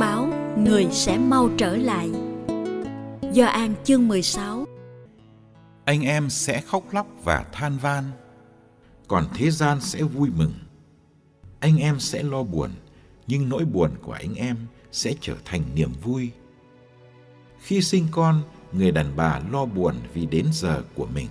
Báo người sẽ mau trở lại. Do An chương 16 Anh em sẽ khóc lóc và than van, còn thế gian sẽ vui mừng. Anh em sẽ lo buồn, nhưng nỗi buồn của anh em sẽ trở thành niềm vui. Khi sinh con, người đàn bà lo buồn vì đến giờ của mình.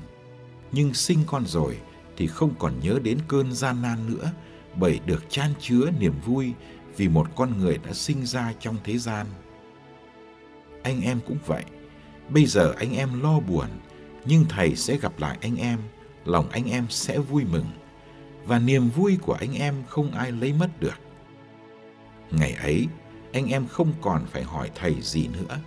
Nhưng sinh con rồi thì không còn nhớ đến cơn gian nan nữa, bởi được chan chứa niềm vui vì một con người đã sinh ra trong thế gian. Anh em cũng vậy. Bây giờ anh em lo buồn, nhưng thầy sẽ gặp lại anh em, lòng anh em sẽ vui mừng và niềm vui của anh em không ai lấy mất được. Ngày ấy, anh em không còn phải hỏi thầy gì nữa.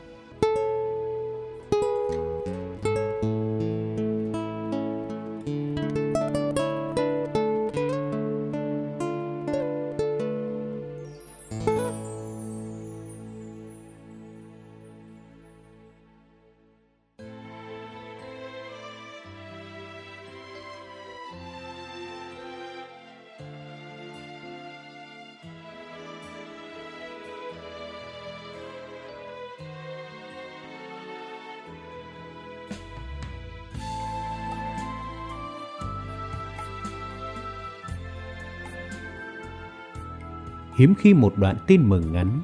Hiếm khi một đoạn tin mừng ngắn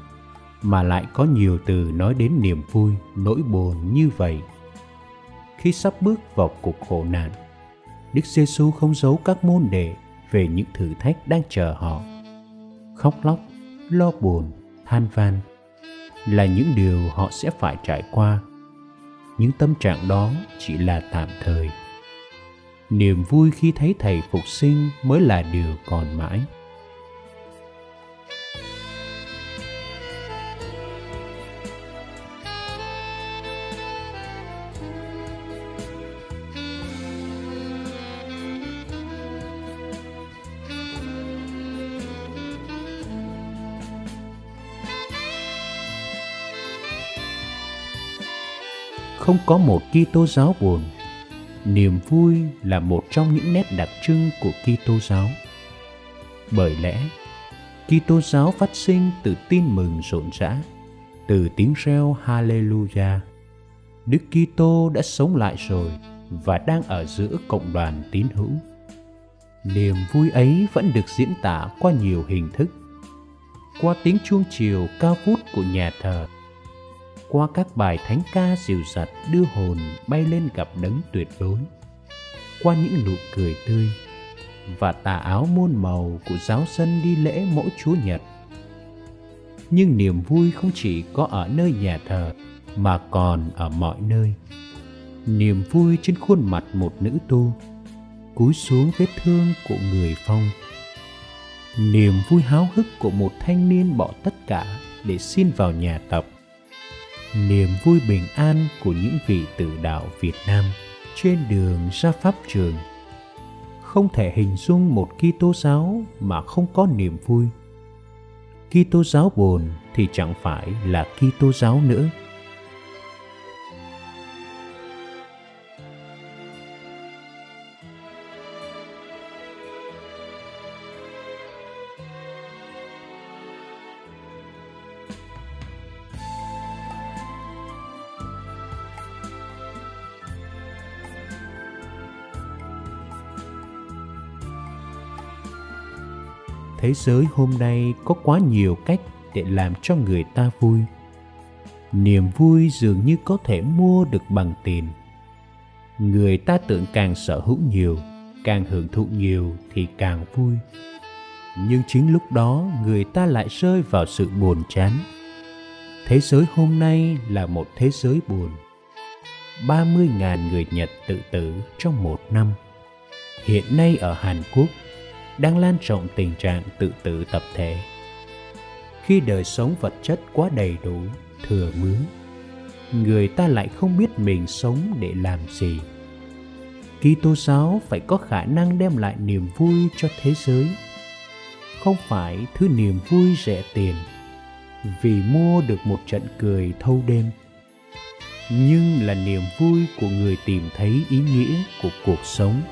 mà lại có nhiều từ nói đến niềm vui, nỗi buồn như vậy. Khi sắp bước vào cuộc khổ nạn, Đức Giêsu không giấu các môn đệ về những thử thách đang chờ họ. Khóc lóc, lo buồn, than van là những điều họ sẽ phải trải qua. Những tâm trạng đó chỉ là tạm thời. Niềm vui khi thấy thầy phục sinh mới là điều còn mãi. Không có một Kitô giáo buồn. Niềm vui là một trong những nét đặc trưng của Kitô giáo. Bởi lẽ, Kitô giáo phát sinh từ tin mừng rộn rã, từ tiếng reo Hallelujah. Đức Kitô đã sống lại rồi và đang ở giữa cộng đoàn tín hữu. Niềm vui ấy vẫn được diễn tả qua nhiều hình thức. Qua tiếng chuông chiều cao vút của nhà thờ qua các bài thánh ca dịu dặt đưa hồn bay lên gặp đấng tuyệt đối. Qua những nụ cười tươi và tà áo muôn màu của giáo dân đi lễ mỗi chúa nhật. Nhưng niềm vui không chỉ có ở nơi nhà thờ mà còn ở mọi nơi. Niềm vui trên khuôn mặt một nữ tu cúi xuống vết thương của người phong. Niềm vui háo hức của một thanh niên bỏ tất cả để xin vào nhà tập niềm vui bình an của những vị tử đạo Việt Nam trên đường ra pháp trường. Không thể hình dung một Kitô giáo mà không có niềm vui. Kitô giáo buồn thì chẳng phải là Kitô giáo nữa. Thế giới hôm nay có quá nhiều cách để làm cho người ta vui. Niềm vui dường như có thể mua được bằng tiền. Người ta tưởng càng sở hữu nhiều, càng hưởng thụ nhiều thì càng vui. Nhưng chính lúc đó, người ta lại rơi vào sự buồn chán. Thế giới hôm nay là một thế giới buồn. 30.000 người Nhật tự tử trong một năm. Hiện nay ở Hàn Quốc đang lan rộng tình trạng tự tử tập thể. Khi đời sống vật chất quá đầy đủ, thừa mướn, người ta lại không biết mình sống để làm gì. Kitô giáo phải có khả năng đem lại niềm vui cho thế giới, không phải thứ niềm vui rẻ tiền vì mua được một trận cười thâu đêm nhưng là niềm vui của người tìm thấy ý nghĩa của cuộc sống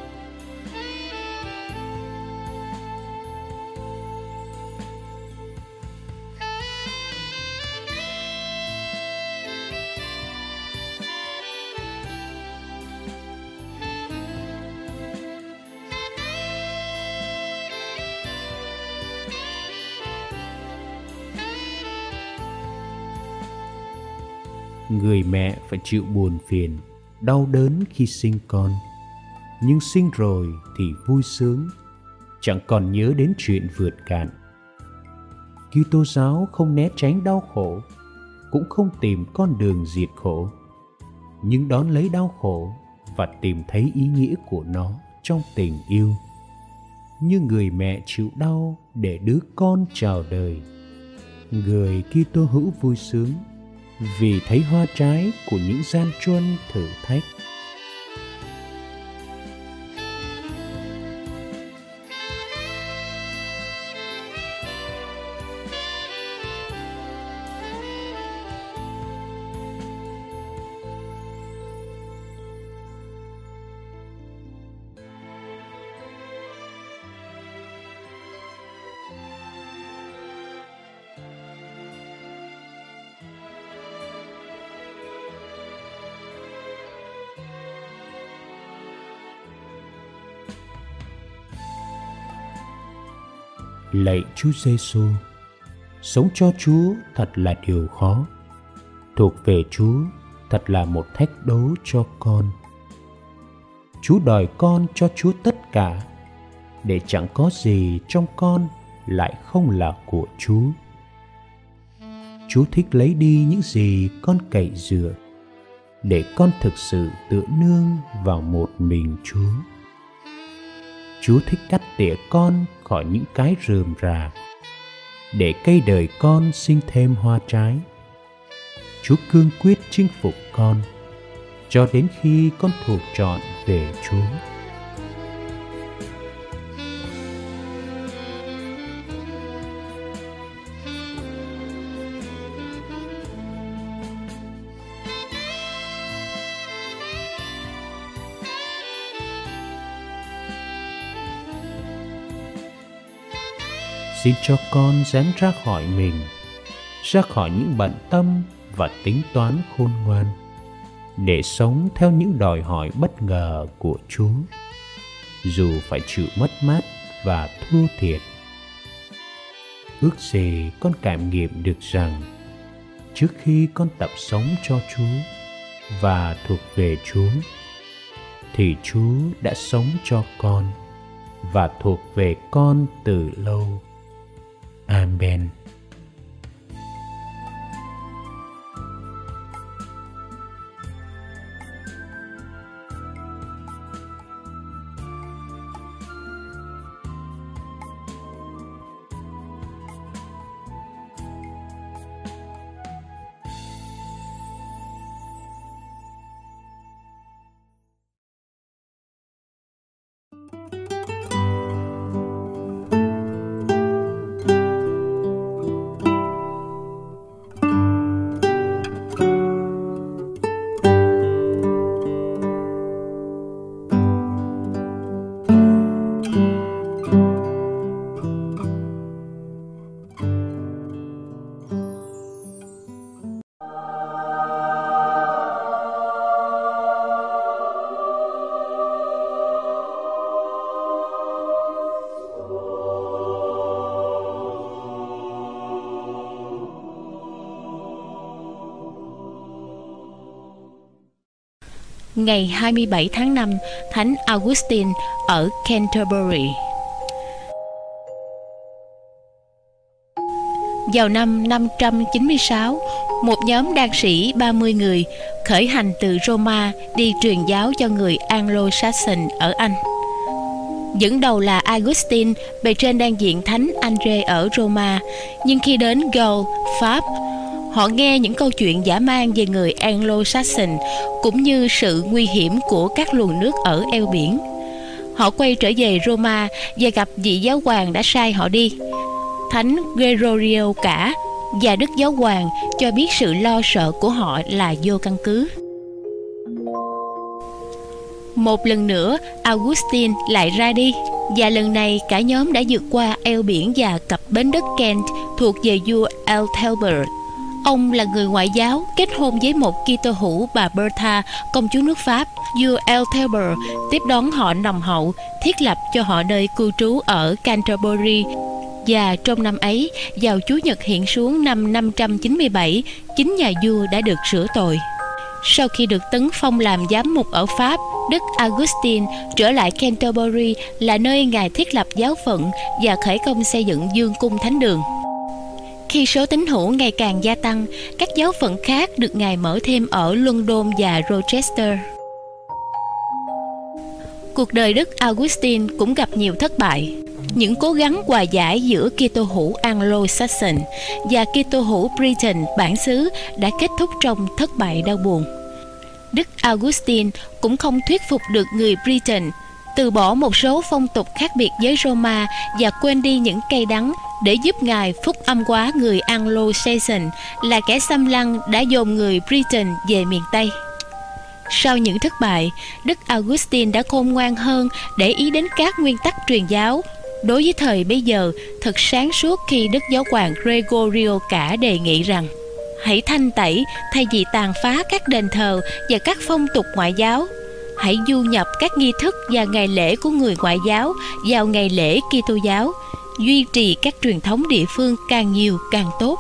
người mẹ phải chịu buồn phiền, đau đớn khi sinh con. Nhưng sinh rồi thì vui sướng, chẳng còn nhớ đến chuyện vượt cạn. Kitô giáo không né tránh đau khổ, cũng không tìm con đường diệt khổ. Nhưng đón lấy đau khổ và tìm thấy ý nghĩa của nó trong tình yêu. Như người mẹ chịu đau để đứa con chào đời, người Kitô hữu vui sướng vì thấy hoa trái của những gian truân thử thách. Lạy Chúa Giêsu, sống cho Chúa thật là điều khó. Thuộc về Chúa thật là một thách đố cho con. Chúa đòi con cho Chúa tất cả, để chẳng có gì trong con lại không là của Chúa. Chúa thích lấy đi những gì con cậy dựa, để con thực sự tựa nương vào một mình Chúa. Chúa thích cắt tỉa con khỏi những cái rườm rà để cây đời con sinh thêm hoa trái. Chúa cương quyết chinh phục con, cho đến khi con thuộc trọn về Chúa. Xin cho con dám ra khỏi mình, ra khỏi những bận tâm và tính toán khôn ngoan, để sống theo những đòi hỏi bất ngờ của chúa, dù phải chịu mất mát và thua thiệt. Ước gì con cảm nghiệm được rằng, trước khi con tập sống cho chúa và thuộc về chúa, thì chúa đã sống cho con và thuộc về con từ lâu. Amen. Ngày 27 tháng 5, Thánh Augustine ở Canterbury. Vào năm 596, một nhóm đan sĩ 30 người khởi hành từ Roma đi truyền giáo cho người Anglo-Saxon ở Anh. Dẫn đầu là Augustine, bề trên đang diện thánh Andre ở Roma, nhưng khi đến Gaul, Pháp, họ nghe những câu chuyện giả mang về người Anglo-Saxon cũng như sự nguy hiểm của các luồng nước ở eo biển. Họ quay trở về Roma và gặp vị giáo hoàng đã sai họ đi. Thánh Gregorio cả và Đức Giáo Hoàng cho biết sự lo sợ của họ là vô căn cứ. Một lần nữa, Augustine lại ra đi và lần này cả nhóm đã vượt qua eo biển và cập bến đất Kent thuộc về vua Ethelbert. Ông là người ngoại giáo, kết hôn với một Kitô hữu bà Bertha, công chúa nước Pháp. Vua Ethelbert tiếp đón họ nồng hậu, thiết lập cho họ nơi cư trú ở Canterbury và trong năm ấy, vào Chúa Nhật hiện xuống năm 597, chính nhà vua đã được sửa tội. Sau khi được tấn phong làm giám mục ở Pháp, Đức Augustine trở lại Canterbury là nơi Ngài thiết lập giáo phận và khởi công xây dựng dương cung thánh đường. Khi số tín hữu ngày càng gia tăng, các giáo phận khác được Ngài mở thêm ở London và Rochester. Cuộc đời Đức Augustine cũng gặp nhiều thất bại. Những cố gắng hòa giải giữa Kitô hữu Anglo-Saxon và Kitô hữu Britain bản xứ đã kết thúc trong thất bại đau buồn. Đức Augustine cũng không thuyết phục được người Britain từ bỏ một số phong tục khác biệt với Roma và quên đi những cây đắng để giúp Ngài phúc âm quá người Anglo-Saxon là kẻ xâm lăng đã dồn người Britain về miền Tây. Sau những thất bại, Đức Augustine đã khôn ngoan hơn để ý đến các nguyên tắc truyền giáo. Đối với thời bây giờ, thật sáng suốt khi Đức Giáo hoàng Gregorio cả đề nghị rằng hãy thanh tẩy thay vì tàn phá các đền thờ và các phong tục ngoại giáo. Hãy du nhập các nghi thức và ngày lễ của người ngoại giáo vào ngày lễ Kitô giáo, duy trì các truyền thống địa phương càng nhiều càng tốt.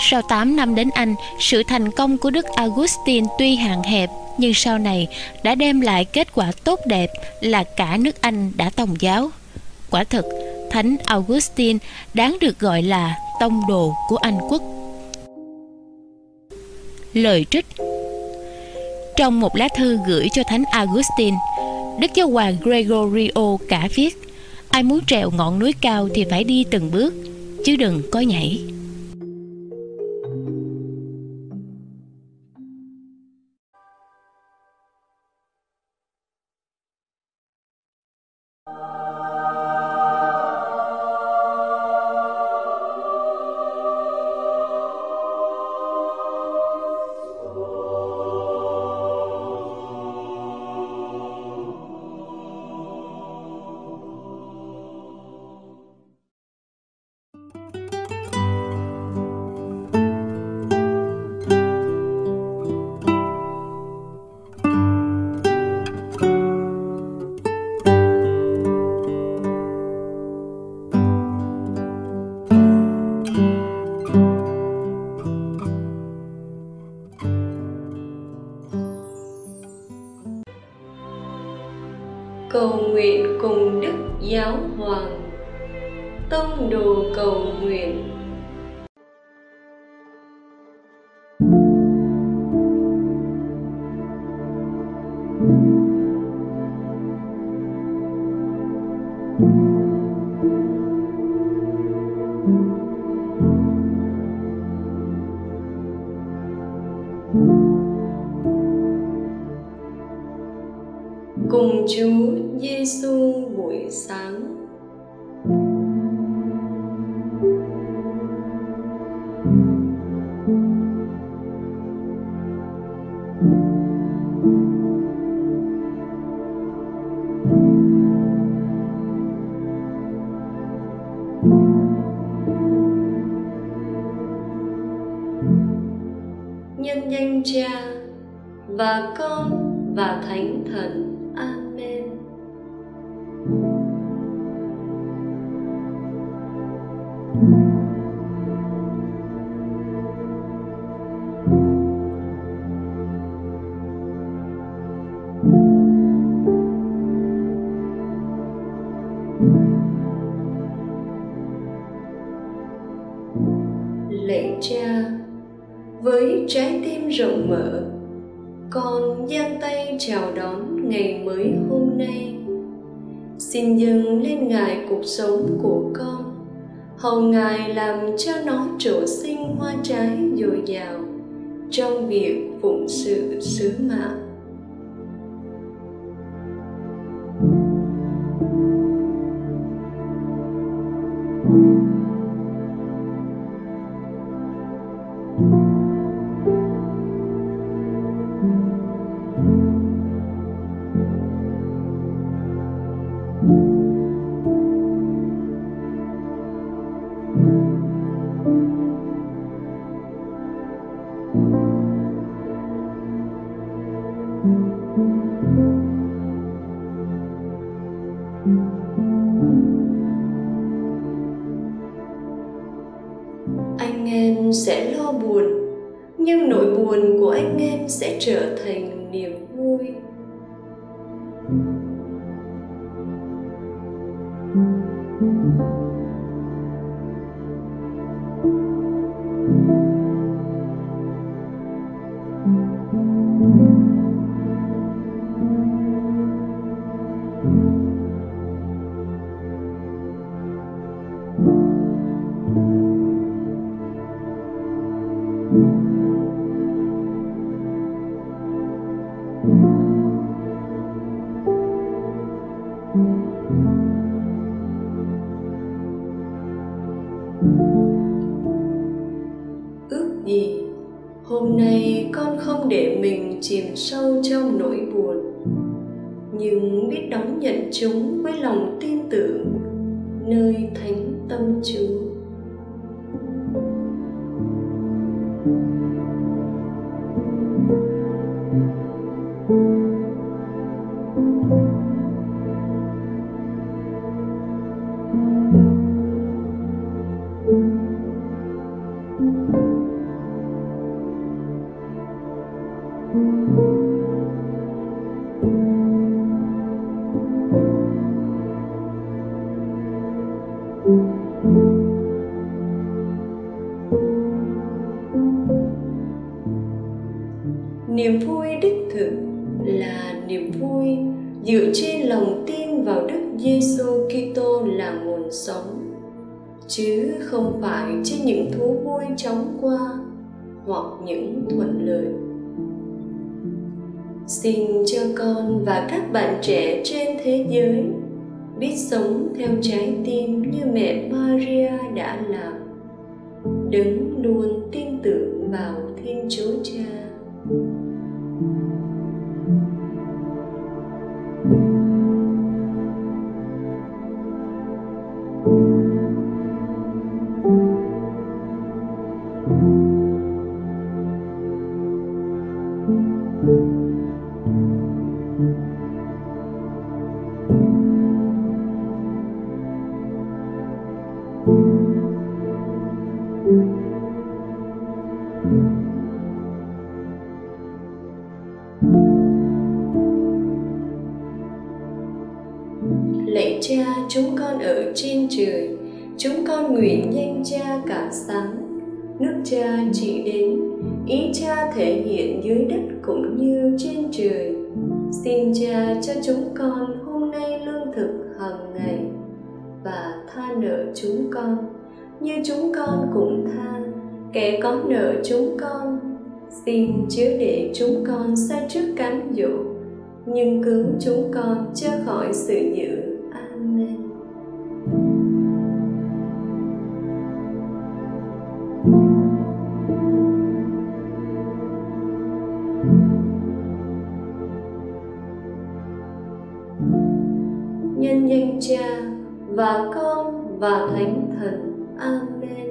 Sau 8 năm đến Anh, sự thành công của Đức Augustine tuy hạn hẹp nhưng sau này đã đem lại kết quả tốt đẹp là cả nước Anh đã tông giáo. Quả thực, Thánh Augustine đáng được gọi là tông đồ của Anh quốc. Lời trích Trong một lá thư gửi cho Thánh Augustine, Đức Giáo hoàng Gregorio cả viết Ai muốn trèo ngọn núi cao thì phải đi từng bước, chứ đừng có nhảy. Cùng Chúa Giêsu buổi sáng. lạy cha, với trái tim rộng mở, con giang tay chào đón ngày mới hôm nay. Xin dâng lên ngài cuộc sống của con hầu ngài làm cho nó trổ sinh hoa trái dồi dào trong việc phụng sự sứ mạng. Sẽ trở thành niềm vui gì hôm nay con không để mình chìm sâu trong nỗi buồn, nhưng biết đón nhận chúng với lòng tin tưởng nơi thánh tâm chúa niềm vui đích thực là niềm vui dựa trên lòng tin vào Đức Giêsu Kitô là nguồn sống, chứ không phải trên những thú vui chóng qua hoặc những thuận lợi. Xin cho con và các bạn trẻ trên thế giới biết sống theo trái tim như mẹ Maria đã làm. Đứng luôn tin tưởng vào Thiên Chúa Cha. lạy hiện dưới đất cũng như trên trời. Xin cha cho chúng con hôm nay lương thực hàng ngày và tha nợ chúng con như chúng con cũng tha. Kẻ có nợ chúng con, xin chớ để chúng con xa trước cám dỗ, nhưng cứu chúng con chớ khỏi sự dữ và con và thánh thần. Amen.